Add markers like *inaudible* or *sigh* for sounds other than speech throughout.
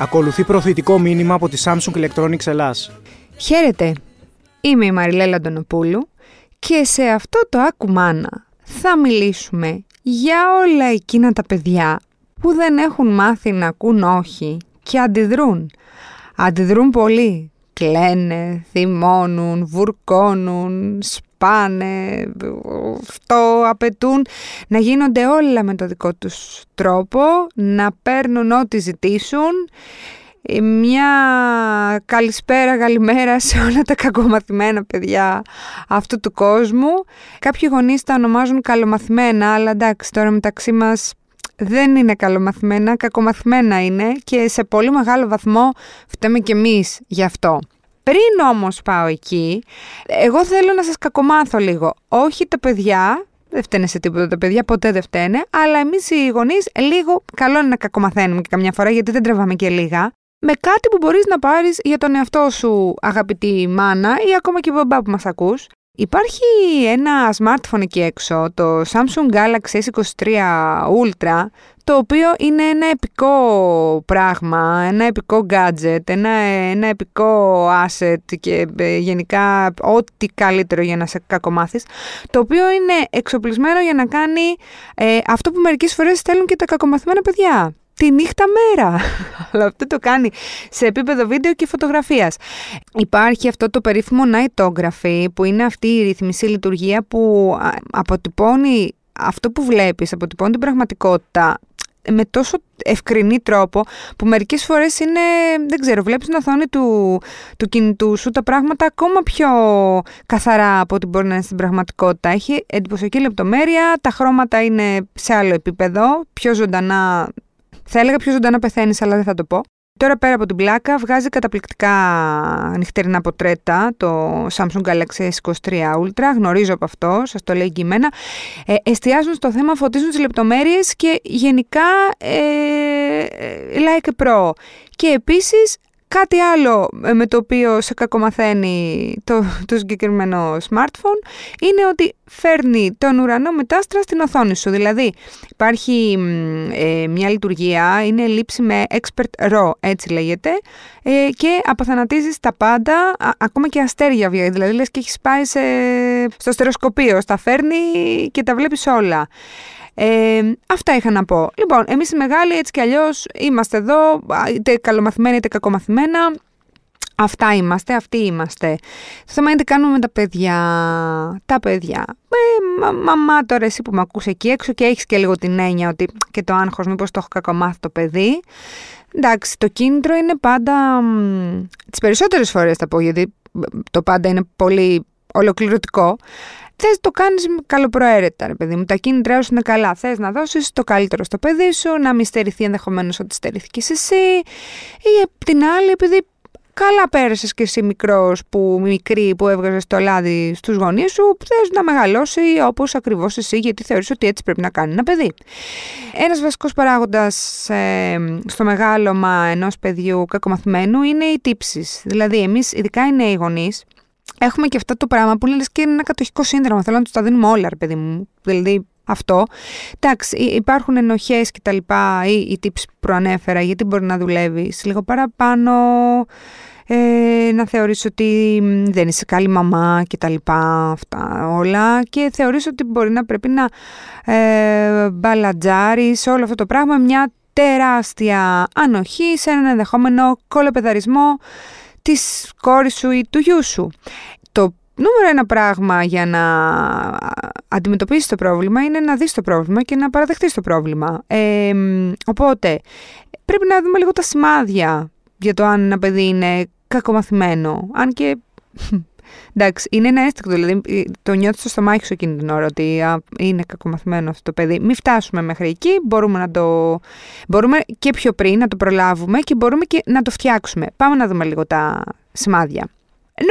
Ακολουθεί προθετικό μήνυμα από τη Samsung Electronics Ελλάς. Χαίρετε, είμαι η Μαριλέλα Αντωνοπούλου και σε αυτό το Ακουμάνα θα μιλήσουμε για όλα εκείνα τα παιδιά που δεν έχουν μάθει να ακούν όχι και αντιδρούν. Αντιδρούν πολύ. Κλαίνε, θυμώνουν, βουρκώνουν, σπάνε, αυτό απαιτούν να γίνονται όλα με το δικό τους τρόπο, να παίρνουν ό,τι ζητήσουν ε, μια καλησπέρα, καλημέρα σε όλα τα κακομαθημένα παιδιά αυτού του κόσμου. Κάποιοι γονείς τα ονομάζουν καλομαθημένα, αλλά εντάξει τώρα μεταξύ μας δεν είναι καλομαθημένα, κακομαθημένα είναι και σε πολύ μεγάλο βαθμό φταίμε κι εμείς γι' αυτό. Πριν όμως πάω εκεί, εγώ θέλω να σας κακομάθω λίγο. Όχι τα παιδιά, δεν φταίνε σε τίποτα τα παιδιά, ποτέ δεν φταίνε, αλλά εμείς οι γονείς λίγο καλό είναι να κακομαθαίνουμε και καμιά φορά γιατί δεν τρεβάμε και λίγα με κάτι που μπορείς να πάρεις για τον εαυτό σου αγαπητή μάνα ή ακόμα και μπαμπά που μας ακούς. Υπάρχει ένα smartphone εκεί έξω, το Samsung Galaxy S23 Ultra, το οποίο είναι ένα επικό πράγμα, ένα επικό gadget, ένα, ένα επικό asset και ε, γενικά ό,τι καλύτερο για να σε κακομάθεις, το οποίο είναι εξοπλισμένο για να κάνει ε, αυτό που μερικές φορές θέλουν και τα κακομαθημένα παιδιά τη νύχτα μέρα. *laughs* Αλλά αυτό το κάνει σε επίπεδο βίντεο και φωτογραφίας. Υπάρχει αυτό το περίφημο nightography που είναι αυτή η ρυθμισή λειτουργία που αποτυπώνει αυτό που βλέπεις, αποτυπώνει την πραγματικότητα με τόσο ευκρινή τρόπο που μερικές φορές είναι, δεν ξέρω, βλέπεις την οθόνη του, του κινητού σου τα πράγματα ακόμα πιο καθαρά από ό,τι μπορεί να είναι στην πραγματικότητα. Έχει εντυπωσιακή λεπτομέρεια, τα χρώματα είναι σε άλλο επίπεδο, πιο ζωντανά θα έλεγα πιο ζωντανά πεθαίνεις, αλλά δεν θα το πω. Τώρα πέρα από την πλάκα βγάζει καταπληκτικά νυχτερινά ποτρέτα το Samsung Galaxy S23 Ultra, γνωρίζω από αυτό, σας το λέει εγκυμένα. Ε, εστιάζουν στο θέμα, φωτίζουν τις λεπτομέρειες και γενικά ε, ε like a pro. Και επίσης Κάτι άλλο ε, με το οποίο σε κακομαθαίνει το, το συγκεκριμένο smartphone είναι ότι φέρνει τον ουρανό μετάστρα στην οθόνη σου. Δηλαδή υπάρχει ε, μια λειτουργία, είναι λήψη με expert raw, έτσι λέγεται, ε, και αποθανατίζεις τα πάντα, ακόμα και αστέρια βγαίνει. Δηλαδή λες και έχεις πάει στο στερεοσκοπείο, στα φέρνει και τα βλέπεις όλα. Ε, αυτά είχα να πω. Λοιπόν, εμείς οι μεγάλοι έτσι κι αλλιώς είμαστε εδώ, είτε καλομαθημένοι είτε κακομαθημένα. Αυτά είμαστε, αυτοί είμαστε. Το θέμα είναι τι κάνουμε με τα παιδιά. Τα παιδιά. Ε, μα, μαμά τώρα εσύ που με ακούς εκεί έξω και έχεις και λίγο την έννοια ότι και το άγχος μήπως το έχω κακομάθει το παιδί. Εντάξει, το κίνητρο είναι πάντα, τις περισσότερες φορές θα πω γιατί το πάντα είναι πολύ ολοκληρωτικό. Θες το κάνεις καλοπροαίρετα, ρε παιδί μου. Τα κίνητρά σου είναι καλά. Θες να δώσεις το καλύτερο στο παιδί σου, να μην στερηθεί ενδεχομένως ότι στερηθήκε εσύ. Ή απ' την άλλη, επειδή καλά πέρασες και εσύ μικρός που μικρή που έβγαζες το λάδι στους γονείς σου, θες να μεγαλώσει όπως ακριβώς εσύ, γιατί θεωρείς ότι έτσι πρέπει να κάνει ένα παιδί. Ένας βασικός παράγοντας ε, στο μεγάλωμα ενός παιδιού κακομαθημένου είναι οι τύψεις. Δηλαδή, εμείς, ειδικά οι νέοι γονείς, έχουμε και αυτό το πράγμα που λες και είναι ένα κατοχικό σύνδρομο. Θέλω να τους τα δίνουμε όλα, ρε παιδί μου. Δηλαδή αυτό. Εντάξει, υπάρχουν ενοχές και τα λοιπά ή οι tips που προανέφερα, γιατί μπορεί να δουλεύεις λίγο παραπάνω. Ε, να θεωρείς ότι δεν είσαι καλή μαμά και τα λοιπά αυτά όλα και θεωρείς ότι μπορεί να πρέπει να ε, μπαλατζάρεις όλο αυτό το πράγμα μια τεράστια ανοχή σε έναν ενδεχόμενο κολοπεδαρισμό της κόρης σου ή του γιού σου. Το νούμερο ένα πράγμα για να αντιμετωπίσεις το πρόβλημα είναι να δεις το πρόβλημα και να παραδεχτείς το πρόβλημα. Ε, οπότε, πρέπει να δούμε λίγο τα σημάδια για το αν ένα παιδί είναι κακομαθημένο. Αν και Εντάξει, είναι ένα αίσθηκτο, δηλαδή ε, το νιώθεις στο στομάχι σου εκείνη την ώρα ότι είναι κακομαθημένο αυτό το παιδί. Μην φτάσουμε μέχρι εκεί, μπορούμε να το. Μπορούμε και πιο πριν να το προλάβουμε και μπορούμε και να το φτιάξουμε. Πάμε να δούμε λίγο τα σημάδια.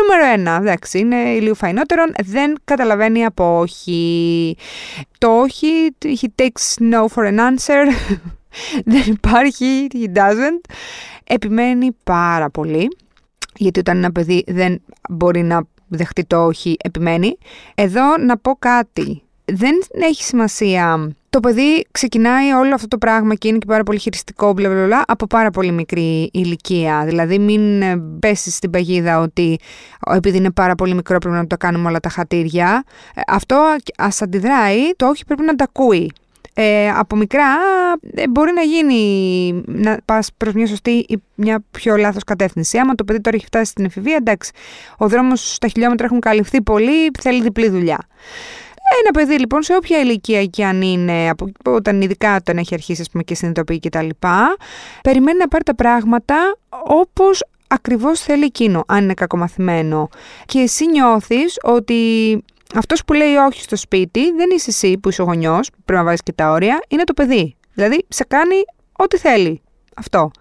Νούμερο ένα, εντάξει, είναι λίγο φαϊνότερον, δεν καταλαβαίνει από όχι. Το όχι, he takes no for an answer, *laughs* δεν υπάρχει, he doesn't. Επιμένει πάρα πολύ γιατί όταν ένα παιδί δεν μπορεί να δεχτεί το όχι, επιμένει. Εδώ να πω κάτι. Δεν έχει σημασία το παιδί ξεκινάει όλο αυτό το πράγμα και είναι και πάρα πολύ χειριστικό μπλα, μπλα, μπλα, από πάρα πολύ μικρή ηλικία. Δηλαδή μην ε, πέσεις στην παγίδα ότι επειδή είναι πάρα πολύ μικρό πρέπει να το κάνουμε όλα τα χατήρια. Ε, αυτό ας αντιδράει, το όχι πρέπει να τα ακούει. Ε, από μικρά ε, μπορεί να γίνει να πας προς μια σωστή ή μια πιο λάθος κατεύθυνση. Άμα το παιδί τώρα έχει φτάσει στην εφηβεία, εντάξει, ο δρόμος στα χιλιόμετρα έχουν καλυφθεί πολύ, θέλει διπλή δουλειά. Ένα παιδί λοιπόν σε όποια ηλικία και αν είναι, από, όταν ειδικά όταν έχει αρχίσει πούμε, και συνειδητοποιεί και τα λοιπά, περιμένει να πάρει τα πράγματα όπως ακριβώς θέλει εκείνο, αν είναι κακομαθημένο. Και εσύ νιώθεις ότι αυτός που λέει όχι στο σπίτι δεν είσαι εσύ που είσαι ο γονιός, πρέπει να βάζεις και τα όρια, είναι το παιδί. Δηλαδή σε κάνει ό,τι θέλει. Αυτό.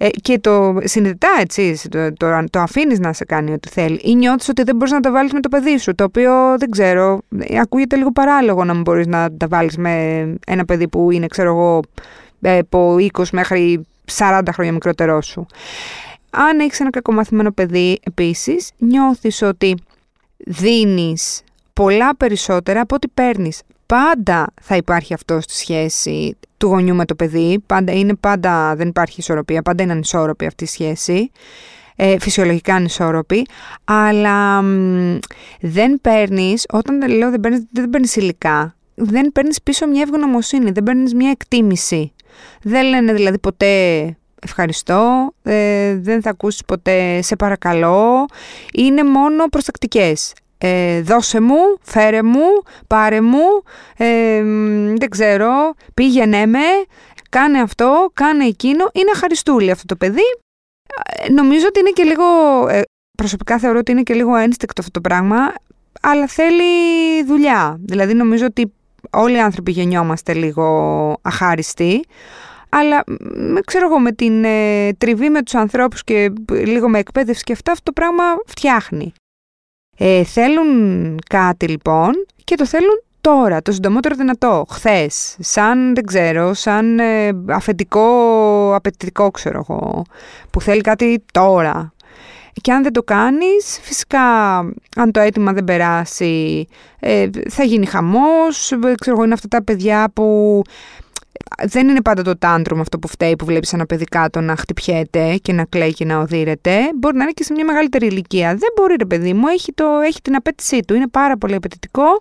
Ε, και το συνειδητά έτσι, το, το, το αφήνεις να σε κάνει ό,τι θέλει. Ή νιώθεις ότι δεν μπορείς να τα βάλεις με το παιδί σου. Το οποίο δεν ξέρω, ακούγεται λίγο παράλογο να μην μπορείς να τα βάλεις με ένα παιδί που είναι, ξέρω εγώ, ε, από 20 μέχρι 40 χρόνια μικρότερός σου. Αν έχεις ένα κακομαθημένο παιδί, επίσης, νιώθεις ότι δίνεις πολλά περισσότερα από ό,τι παίρνεις. Πάντα θα υπάρχει αυτό στη σχέση του γονιού με το παιδί. Πάντα είναι πάντα, δεν υπάρχει ισορροπία, πάντα είναι ανισόρροπη αυτή η σχέση. Ε, φυσιολογικά ανισόρροπη, αλλά δεν παίρνεις, όταν λέω δεν παίρνεις, δεν παίρνεις υλικά, δεν παίρνεις πίσω μια ευγνωμοσύνη, δεν παίρνεις μια εκτίμηση. Δεν λένε δηλαδή ποτέ ευχαριστώ, ε, δεν θα ακούσεις ποτέ σε παρακαλώ, είναι μόνο προστακτικές ε, δώσε μου, φέρε μου, πάρε μου, ε, δεν ξέρω, πήγαινε με, κάνε αυτό, κάνε εκείνο. Είναι χαριστούλη αυτό το παιδί. Ε, νομίζω ότι είναι και λίγο, ε, προσωπικά θεωρώ ότι είναι και λίγο ένστικτο αυτό το πράγμα, αλλά θέλει δουλειά. Δηλαδή νομίζω ότι όλοι οι άνθρωποι γεννιόμαστε λίγο αχάριστοι, αλλά ξέρω εγώ με την ε, τριβή με τους ανθρώπους και λίγο με εκπαίδευση και αυτά, αυτό το πράγμα φτιάχνει. Ε, θέλουν κάτι λοιπόν και το θέλουν τώρα, το συντομότερο δυνατό, χθες, σαν δεν ξέρω, σαν ε, αφεντικό, απαιτητικό ξέρω εγώ, που θέλει κάτι τώρα. Και αν δεν το κάνεις, φυσικά αν το αίτημα δεν περάσει, ε, θα γίνει χαμός, ξέρω εγώ, είναι αυτά τα παιδιά που δεν είναι πάντα το τάντρουμ αυτό που φταίει που βλέπεις ένα παιδί κάτω να χτυπιέται και να κλαίει και να οδύρεται. Μπορεί να είναι και σε μια μεγαλύτερη ηλικία. Δεν μπορεί ρε παιδί μου, έχει, το, έχει την απέτησή του, είναι πάρα πολύ απαιτητικό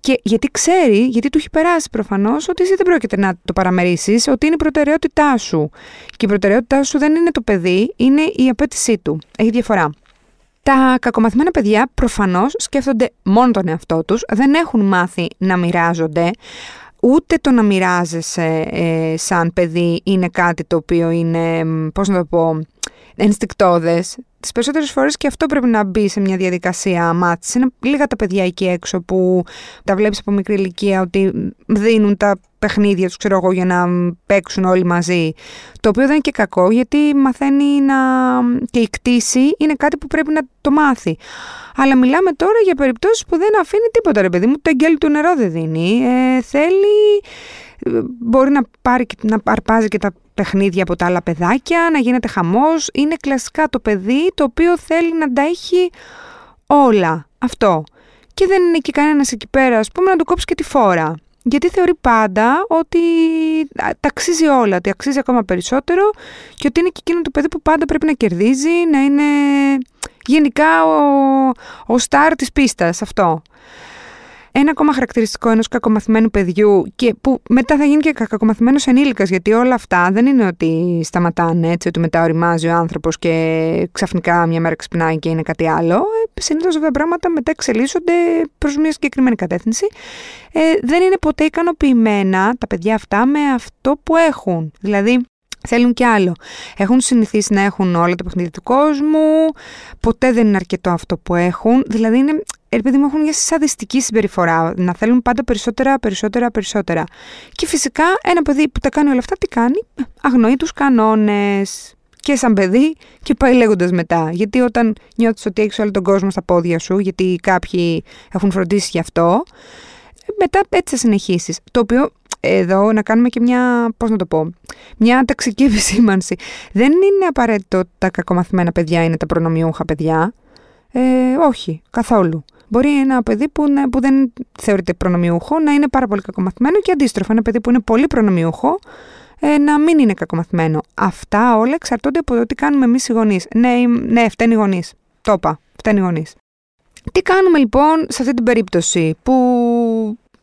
και γιατί ξέρει, γιατί του έχει περάσει προφανώς ότι εσύ δεν πρόκειται να το παραμερίσεις, ότι είναι η προτεραιότητά σου. Και η προτεραιότητά σου δεν είναι το παιδί, είναι η απέτησή του. Έχει διαφορά. Τα κακομαθημένα παιδιά προφανώς σκέφτονται μόνο τον εαυτό τους, δεν έχουν μάθει να μοιράζονται ούτε το να μοιράζεσαι ε, σαν παιδί είναι κάτι το οποίο είναι, πώς να το πω, ενστικτόδες. Τις περισσότερες φορές και αυτό πρέπει να μπει σε μια διαδικασία μάθησης. Είναι λίγα τα παιδιά εκεί έξω που τα βλέπεις από μικρή ηλικία ότι δίνουν τα παιχνίδια τους, ξέρω εγώ, για να παίξουν όλοι μαζί. Το οποίο δεν είναι και κακό, γιατί μαθαίνει να... και η κτήση είναι κάτι που πρέπει να το μάθει. Αλλά μιλάμε τώρα για περιπτώσεις που δεν αφήνει τίποτα, ρε παιδί μου. Το εγγέλιο του νερό δεν δίνει. Ε, θέλει... Μπορεί να, πάρει, να αρπάζει και τα παιχνίδια από τα άλλα παιδάκια, να γίνεται χαμός. Είναι κλασικά το παιδί το οποίο θέλει να τα έχει όλα. Αυτό. Και δεν είναι και κανένας εκεί πέρα, ας πούμε, να του κόψει και τη φόρα. Γιατί θεωρεί πάντα ότι τα αξίζει όλα, ότι αξίζει ακόμα περισσότερο και ότι είναι και εκείνο το παιδί που πάντα πρέπει να κερδίζει, να είναι γενικά ο, ο στάρ της πίστας, αυτό. Ένα ακόμα χαρακτηριστικό ενός κακομαθημένου παιδιού και που μετά θα γίνει και κακομαθημένος ενήλικας, γιατί όλα αυτά δεν είναι ότι σταματάνε έτσι, ότι μετά οριμάζει ο άνθρωπος και ξαφνικά μια μέρα ξυπνάει και είναι κάτι άλλο. Ε, Συνήθως αυτά τα πράγματα μετά εξελίσσονται προς μια συγκεκριμένη κατεύθυνση. Ε, δεν είναι ποτέ ικανοποιημένα τα παιδιά αυτά με αυτό που έχουν. Δηλαδή, Θέλουν κι άλλο. Έχουν συνηθίσει να έχουν όλα τα παιχνίδια του κόσμου. Ποτέ δεν είναι αρκετό αυτό που έχουν. Δηλαδή, είναι, επειδή μου έχουν μια σαδιστική συμπεριφορά. Να θέλουν πάντα περισσότερα, περισσότερα, περισσότερα. Και φυσικά ένα παιδί που τα κάνει όλα αυτά, τι κάνει; Αγνοεί τους κανόνες. Και σαν παιδί και πάει λέγοντας μετά. Γιατί όταν νιώθεις ότι έχεις όλο τον κόσμο στα πόδια σου, γιατί κάποιοι έχουν φροντίσει γι' αυτό, μετά έτσι θα συνεχίσεις. Το οποίο εδώ να κάνουμε και μια, πώς να το πω, μια ταξική επισήμανση. *laughs* Δεν είναι απαραίτητο ότι τα κακομαθημένα παιδιά είναι τα προνομιούχα παιδιά. Ε, όχι, καθόλου. Μπορεί ένα παιδί που, που δεν θεωρείται προνομιούχο να είναι πάρα πολύ κακομαθημένο και αντίστροφα ένα παιδί που είναι πολύ προνομιούχο ε, να μην είναι κακομαθημένο. Αυτά όλα εξαρτώνται από το τι κάνουμε εμείς οι γονείς. Ναι, ναι, φταίνει οι γονείς. Το είπα. Φταίνει οι γονείς. Τι κάνουμε λοιπόν σε αυτή την περίπτωση που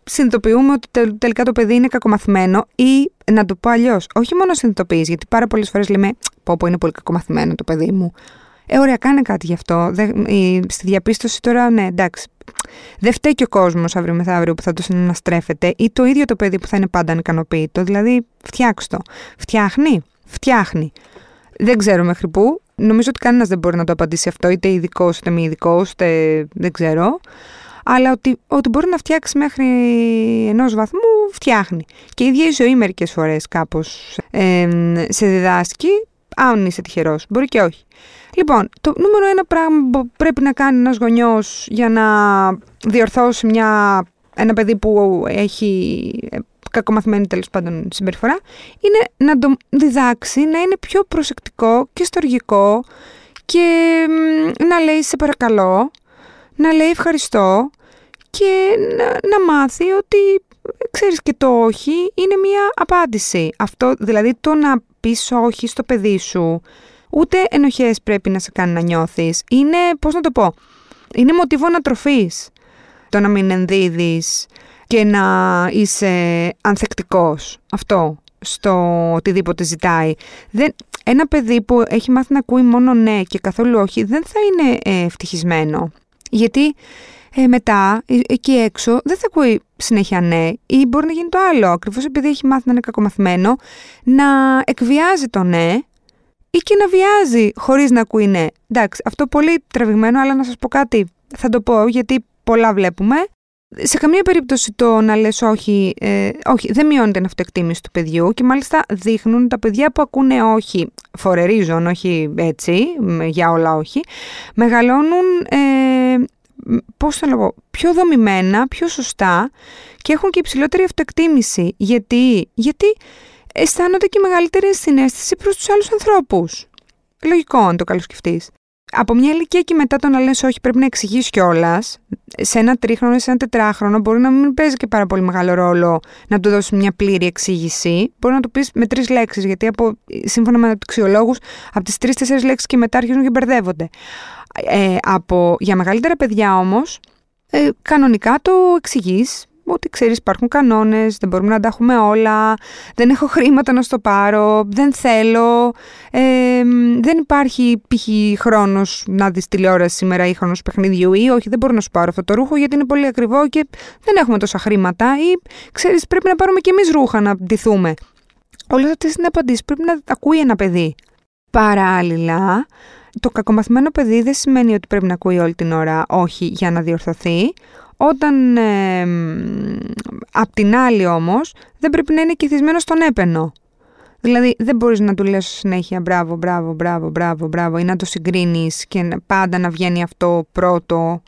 συνειδητοποιούμε ότι τελικά το παιδί είναι κακομαθημένο ή να το πω αλλιώς, όχι μόνο συνειδητοποιείς, γιατί πάρα πολλές φορές λέμε Πω, πω είναι πολύ κακομαθημένο το παιδί μου. Ε, ωραία, κάνε κάτι γι' αυτό. στη διαπίστωση τώρα, ναι, εντάξει. Δεν φταίει και ο κόσμος αύριο μεθαύριο που θα το συναναστρέφεται ή το ίδιο το παιδί που θα είναι πάντα ανικανοποιητό. Δηλαδή, φτιάξ το. Φτιάχνει. Φτιάχνει. Δεν ξέρω μέχρι πού. Νομίζω ότι κανένας δεν μπορεί να το απαντήσει αυτό, είτε ειδικός είτε μη ειδικός, είτε δεν ξέρω. Αλλά ότι, ότι μπορεί να φτιάξει μέχρι ενός βαθμού, φτιάχνει. Και η ίδια η ζωή μερικές φορές κάπως ε, σε διδάσκει, αν είσαι τυχερός. Μπορεί και όχι. Λοιπόν, το νούμερο ένα πράγμα που πρέπει να κάνει ένας γονιός για να διορθώσει μια, ένα παιδί που έχει ε, κακομαθημένη τέλος πάντων συμπεριφορά, είναι να το διδάξει να είναι πιο προσεκτικό και στοργικό και να λέει σε παρακαλώ, να λέει ευχαριστώ και να, να μάθει ότι ξέρεις και το όχι είναι μια απάντηση. Αυτό δηλαδή το να πεις όχι στο παιδί σου ούτε ενοχές πρέπει να σε κάνει να νιώθεις. Είναι, πώς να το πω, είναι μοτίβο ανατροφής το να μην ενδίδεις και να είσαι ανθεκτικός. Αυτό στο οτιδήποτε ζητάει. Δεν, ένα παιδί που έχει μάθει να ακούει μόνο ναι και καθόλου όχι δεν θα είναι ε, ευτυχισμένο. Γιατί ε, μετά ε, εκεί έξω δεν θα ακούει συνέχεια ναι ή μπορεί να γίνει το άλλο. Ακριβώς επειδή έχει μάθει να είναι κακομαθημένο, να εκβιάζει το ναι ή και να βιάζει χωρίς να ακούει ναι. Εντάξει, αυτό πολύ τραβηγμένο, αλλά να σας πω κάτι, θα το πω γιατί πολλά βλέπουμε. Σε καμία περίπτωση το να λες όχι, ε, όχι, δεν μειώνεται την αυτοεκτίμηση του παιδιού και μάλιστα δείχνουν τα παιδιά που ακούνε όχι, φορερίζον, όχι έτσι, για όλα όχι, μεγαλώνουν, ε, πώς θα λέγω, πιο δομημένα, πιο σωστά και έχουν και υψηλότερη αυτοεκτίμηση. Γιατί, γιατί αισθάνονται και μεγαλύτερη συνέστηση προς τους άλλους ανθρώπους. Λογικό, αν το καλοσκεφτεί. Από μια ηλικία και μετά το να λες όχι πρέπει να εξηγείς κιόλας, σε ένα τρίχρονο ή σε ένα τετράχρονο μπορεί να μην παίζει και πάρα πολύ μεγάλο ρόλο να του δώσεις μια πλήρη εξήγηση. Μπορεί να το πεις με τρεις λέξεις, γιατί από, σύμφωνα με αναπτυξιολόγους, από τις τρει-τέσσερι λέξεις και μετά αρχίζουν και μπερδεύονται. Ε, από, για μεγαλύτερα παιδιά όμως, ε, κανονικά το εξηγείς ότι ξέρεις υπάρχουν κανόνες, δεν μπορούμε να τα έχουμε όλα, δεν έχω χρήματα να στο πάρω, δεν θέλω, ε, δεν υπάρχει π.χ. χρόνος να δεις τηλεόραση σήμερα ή χρόνος παιχνιδιού ή όχι δεν μπορώ να σου πάρω αυτό το ρούχο γιατί είναι πολύ ακριβό και δεν έχουμε τόσα χρήματα ή ξέρεις πρέπει να πάρουμε και εμείς ρούχα να ντυθούμε. Όλες αυτές είναι απαντήσεις πρέπει να ακούει ένα παιδί. Παράλληλα, το κακομαθημένο παιδί δεν σημαίνει ότι πρέπει να ακούει όλη την ώρα όχι για να διορθωθεί. Όταν ε, απ' την άλλη όμως δεν πρέπει να είναι κηθισμένος στον έπαινο. Δηλαδή δεν μπορείς να του λες συνέχεια μπράβο, μπράβο, μπράβο, μπράβο, μπράβο ή να το συγκρίνεις και πάντα να βγαίνει αυτό πρώτο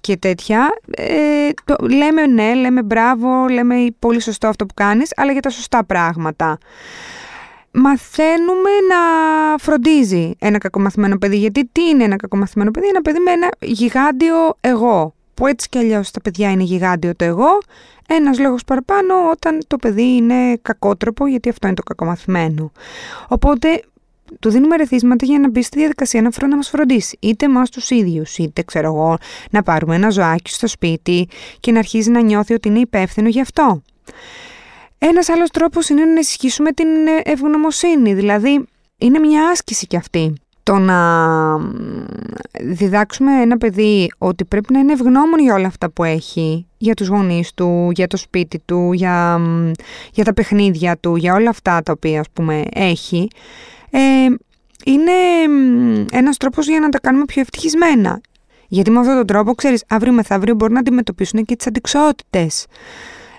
και τέτοια. Ε, το, λέμε ναι, λέμε μπράβο, λέμε πολύ σωστό αυτό που κάνεις, αλλά για τα σωστά πράγματα. Μαθαίνουμε να φροντίζει ένα κακομαθημένο παιδί. Γιατί τι είναι ένα κακομαθημένο παιδί, ένα παιδί με ένα γιγάντιο εγώ που έτσι κι αλλιώς τα παιδιά είναι γιγάντιο το εγώ, ένας λόγος παραπάνω όταν το παιδί είναι κακότροπο, γιατί αυτό είναι το κακομαθημένο. Οπότε του δίνουμε ρεθίσματα για να μπει στη διαδικασία να, να μας φροντίσει. Είτε εμά τους ίδιους, είτε ξέρω εγώ, να πάρουμε ένα ζωάκι στο σπίτι και να αρχίζει να νιώθει ότι είναι υπεύθυνο γι' αυτό. Ένας άλλος τρόπος είναι να ενισχύσουμε την ευγνωμοσύνη, δηλαδή είναι μια άσκηση κι αυτή το να διδάξουμε ένα παιδί ότι πρέπει να είναι ευγνώμων για όλα αυτά που έχει, για τους γονείς του, για το σπίτι του, για, για τα παιχνίδια του, για όλα αυτά τα οποία ας πούμε έχει, ε, είναι ένας τρόπος για να τα κάνουμε πιο ευτυχισμένα. Γιατί με αυτόν τον τρόπο, ξέρεις, αύριο μεθαύριο μπορούν να αντιμετωπίσουν και τις αντικσότητες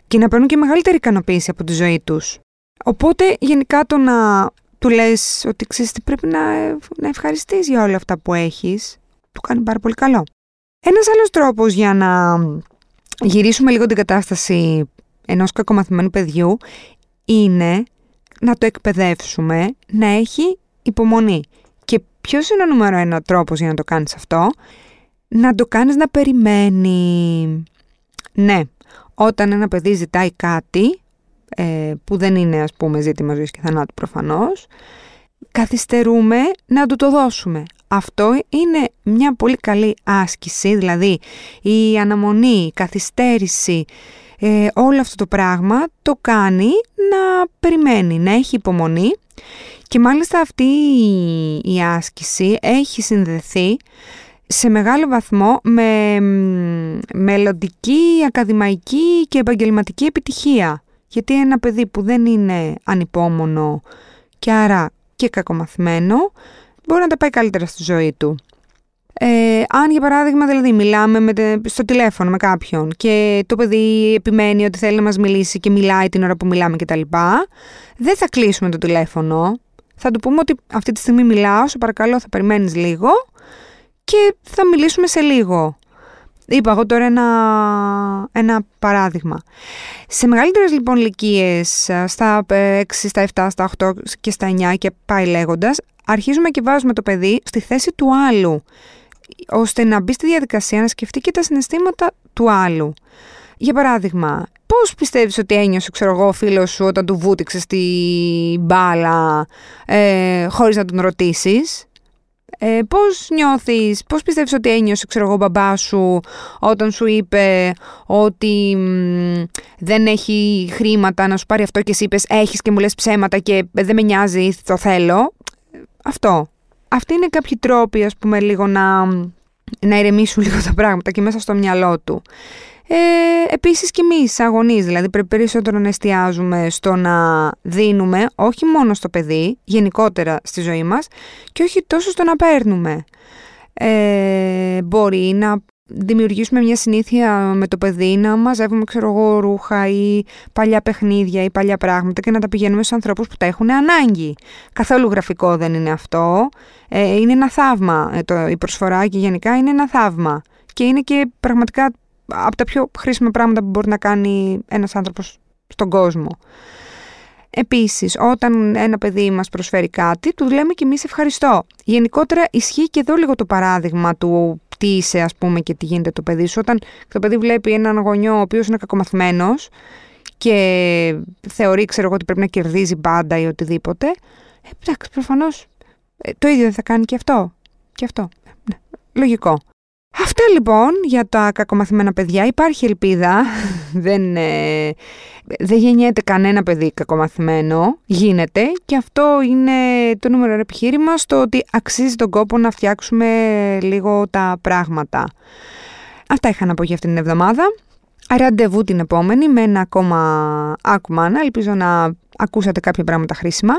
και να παίρνουν και μεγαλύτερη ικανοποίηση από τη ζωή τους. Οπότε γενικά το να του λες ότι ξέρεις τι πρέπει να, να ευχαριστείς για όλα αυτά που έχεις, του κάνει πάρα πολύ καλό. Ένας άλλος τρόπος για να γυρίσουμε λίγο την κατάσταση ενός κακομαθημένου παιδιού είναι να το εκπαιδεύσουμε να έχει υπομονή. Και ποιος είναι ο νούμερο ένα τρόπος για να το κάνεις αυτό; να το κάνεις να περιμένει. Ναι, όταν ένα παιδί ζητάει κάτι, ε, που δεν είναι ας πούμε ζήτημα ζωής και θανάτου προφανώς, καθυστερούμε να του το δώσουμε. Αυτό είναι μια πολύ καλή άσκηση, δηλαδή η αναμονή, η καθυστέρηση, ε, όλο αυτό το πράγμα το κάνει να περιμένει, να έχει υπομονή και μάλιστα αυτή η άσκηση έχει συνδεθεί σε μεγάλο βαθμό με μελλοντική, ακαδημαϊκή και επαγγελματική επιτυχία. Γιατί ένα παιδί που δεν είναι ανυπόμονο και άρα και κακομαθημένο μπορεί να τα πάει καλύτερα στη ζωή του. Ε, αν για παράδειγμα δηλαδή μιλάμε με, στο τηλέφωνο με κάποιον και το παιδί επιμένει ότι θέλει να μας μιλήσει και μιλάει την ώρα που μιλάμε κτλ. Δεν θα κλείσουμε το τηλέφωνο. Θα του πούμε ότι αυτή τη στιγμή μιλάω, σου παρακαλώ θα περιμένεις λίγο και θα μιλήσουμε σε λίγο. Είπα εγώ τώρα ένα, ένα παράδειγμα. Σε μεγαλύτερες λοιπόν ηλικίες, στα 6, στα 7, στα 8 και στα 9 και πάει λέγοντας, αρχίζουμε και βάζουμε το παιδί στη θέση του άλλου, ώστε να μπει στη διαδικασία να σκεφτεί και τα συναισθήματα του άλλου. Για παράδειγμα, πώς πιστεύεις ότι ένιωσε, ξέρω εγώ, ο φίλος σου όταν του βούτυξε στη μπάλα ε, χωρίς να τον ρωτήσεις; Ε, πώς νιώθεις, πώς πιστεύεις ότι ένιωσε, ξέρω εγώ, ο μπαμπάς σου όταν σου είπε ότι δεν έχει χρήματα να σου πάρει αυτό και εσύ είπες έχεις και μου λες ψέματα και δεν με νοιάζει, το θέλω. Αυτό. Αυτοί είναι κάποιοι τρόποι, ας πούμε, λίγο να, να ηρεμήσουν *laughs* λίγο τα πράγματα και μέσα στο μυαλό του. Ε, επίσης και εμείς αγωνείς, δηλαδή πρέπει περισσότερο να εστιάζουμε στο να δίνουμε όχι μόνο στο παιδί, γενικότερα στη ζωή μας και όχι τόσο στο να παίρνουμε. Ε, μπορεί να δημιουργήσουμε μια συνήθεια με το παιδί να μαζεύουμε ξέρω εγώ ρούχα ή παλιά παιχνίδια ή παλιά πράγματα και να τα πηγαίνουμε στους ανθρώπους που τα έχουν ανάγκη. Καθόλου γραφικό δεν είναι αυτό. Ε, είναι ένα θαύμα. Ε, το, η προσφορά και γενικά είναι ένα θαύμα. Και είναι και πραγματικά από τα πιο χρήσιμα πράγματα που μπορεί να κάνει ένας άνθρωπος στον κόσμο. Επίσης, όταν ένα παιδί μας προσφέρει κάτι, του λέμε και εμείς ευχαριστώ. Γενικότερα ισχύει και εδώ λίγο το παράδειγμα του τι είσαι ας πούμε και τι γίνεται το παιδί σου. Όταν το παιδί βλέπει έναν γονιό ο οποίος είναι κακομαθημένος και θεωρεί ξέρω εγώ ότι πρέπει να κερδίζει πάντα ή οτιδήποτε, ε, εντάξει προφανώς ε, το ίδιο δεν θα κάνει και αυτό. Και αυτό. Ναι, λογικό. Αυτά λοιπόν για τα κακομαθημένα παιδιά. Υπάρχει ελπίδα. *laughs* δεν, ε, δεν γεννιέται κανένα παιδί κακομαθημένο. Γίνεται. Και αυτό είναι το νούμερο επιχείρημα στο ότι αξίζει τον κόπο να φτιάξουμε λίγο τα πράγματα. Αυτά είχα να πω για αυτήν την εβδομάδα. Ραντεβού την επόμενη με ένα ακόμα άκουμάνα. Ελπίζω να ακούσατε κάποια πράγματα χρήσιμα.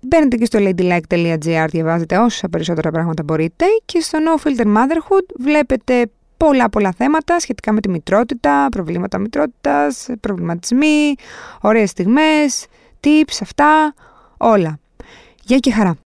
Μπαίνετε και στο ladylike.gr, διαβάζετε όσα περισσότερα πράγματα μπορείτε και στο No Filter Motherhood βλέπετε πολλά πολλά θέματα σχετικά με τη μητρότητα, προβλήματα μητρότητας, προβληματισμοί, ωραίες στιγμές, tips, αυτά, όλα. Γεια και χαρά!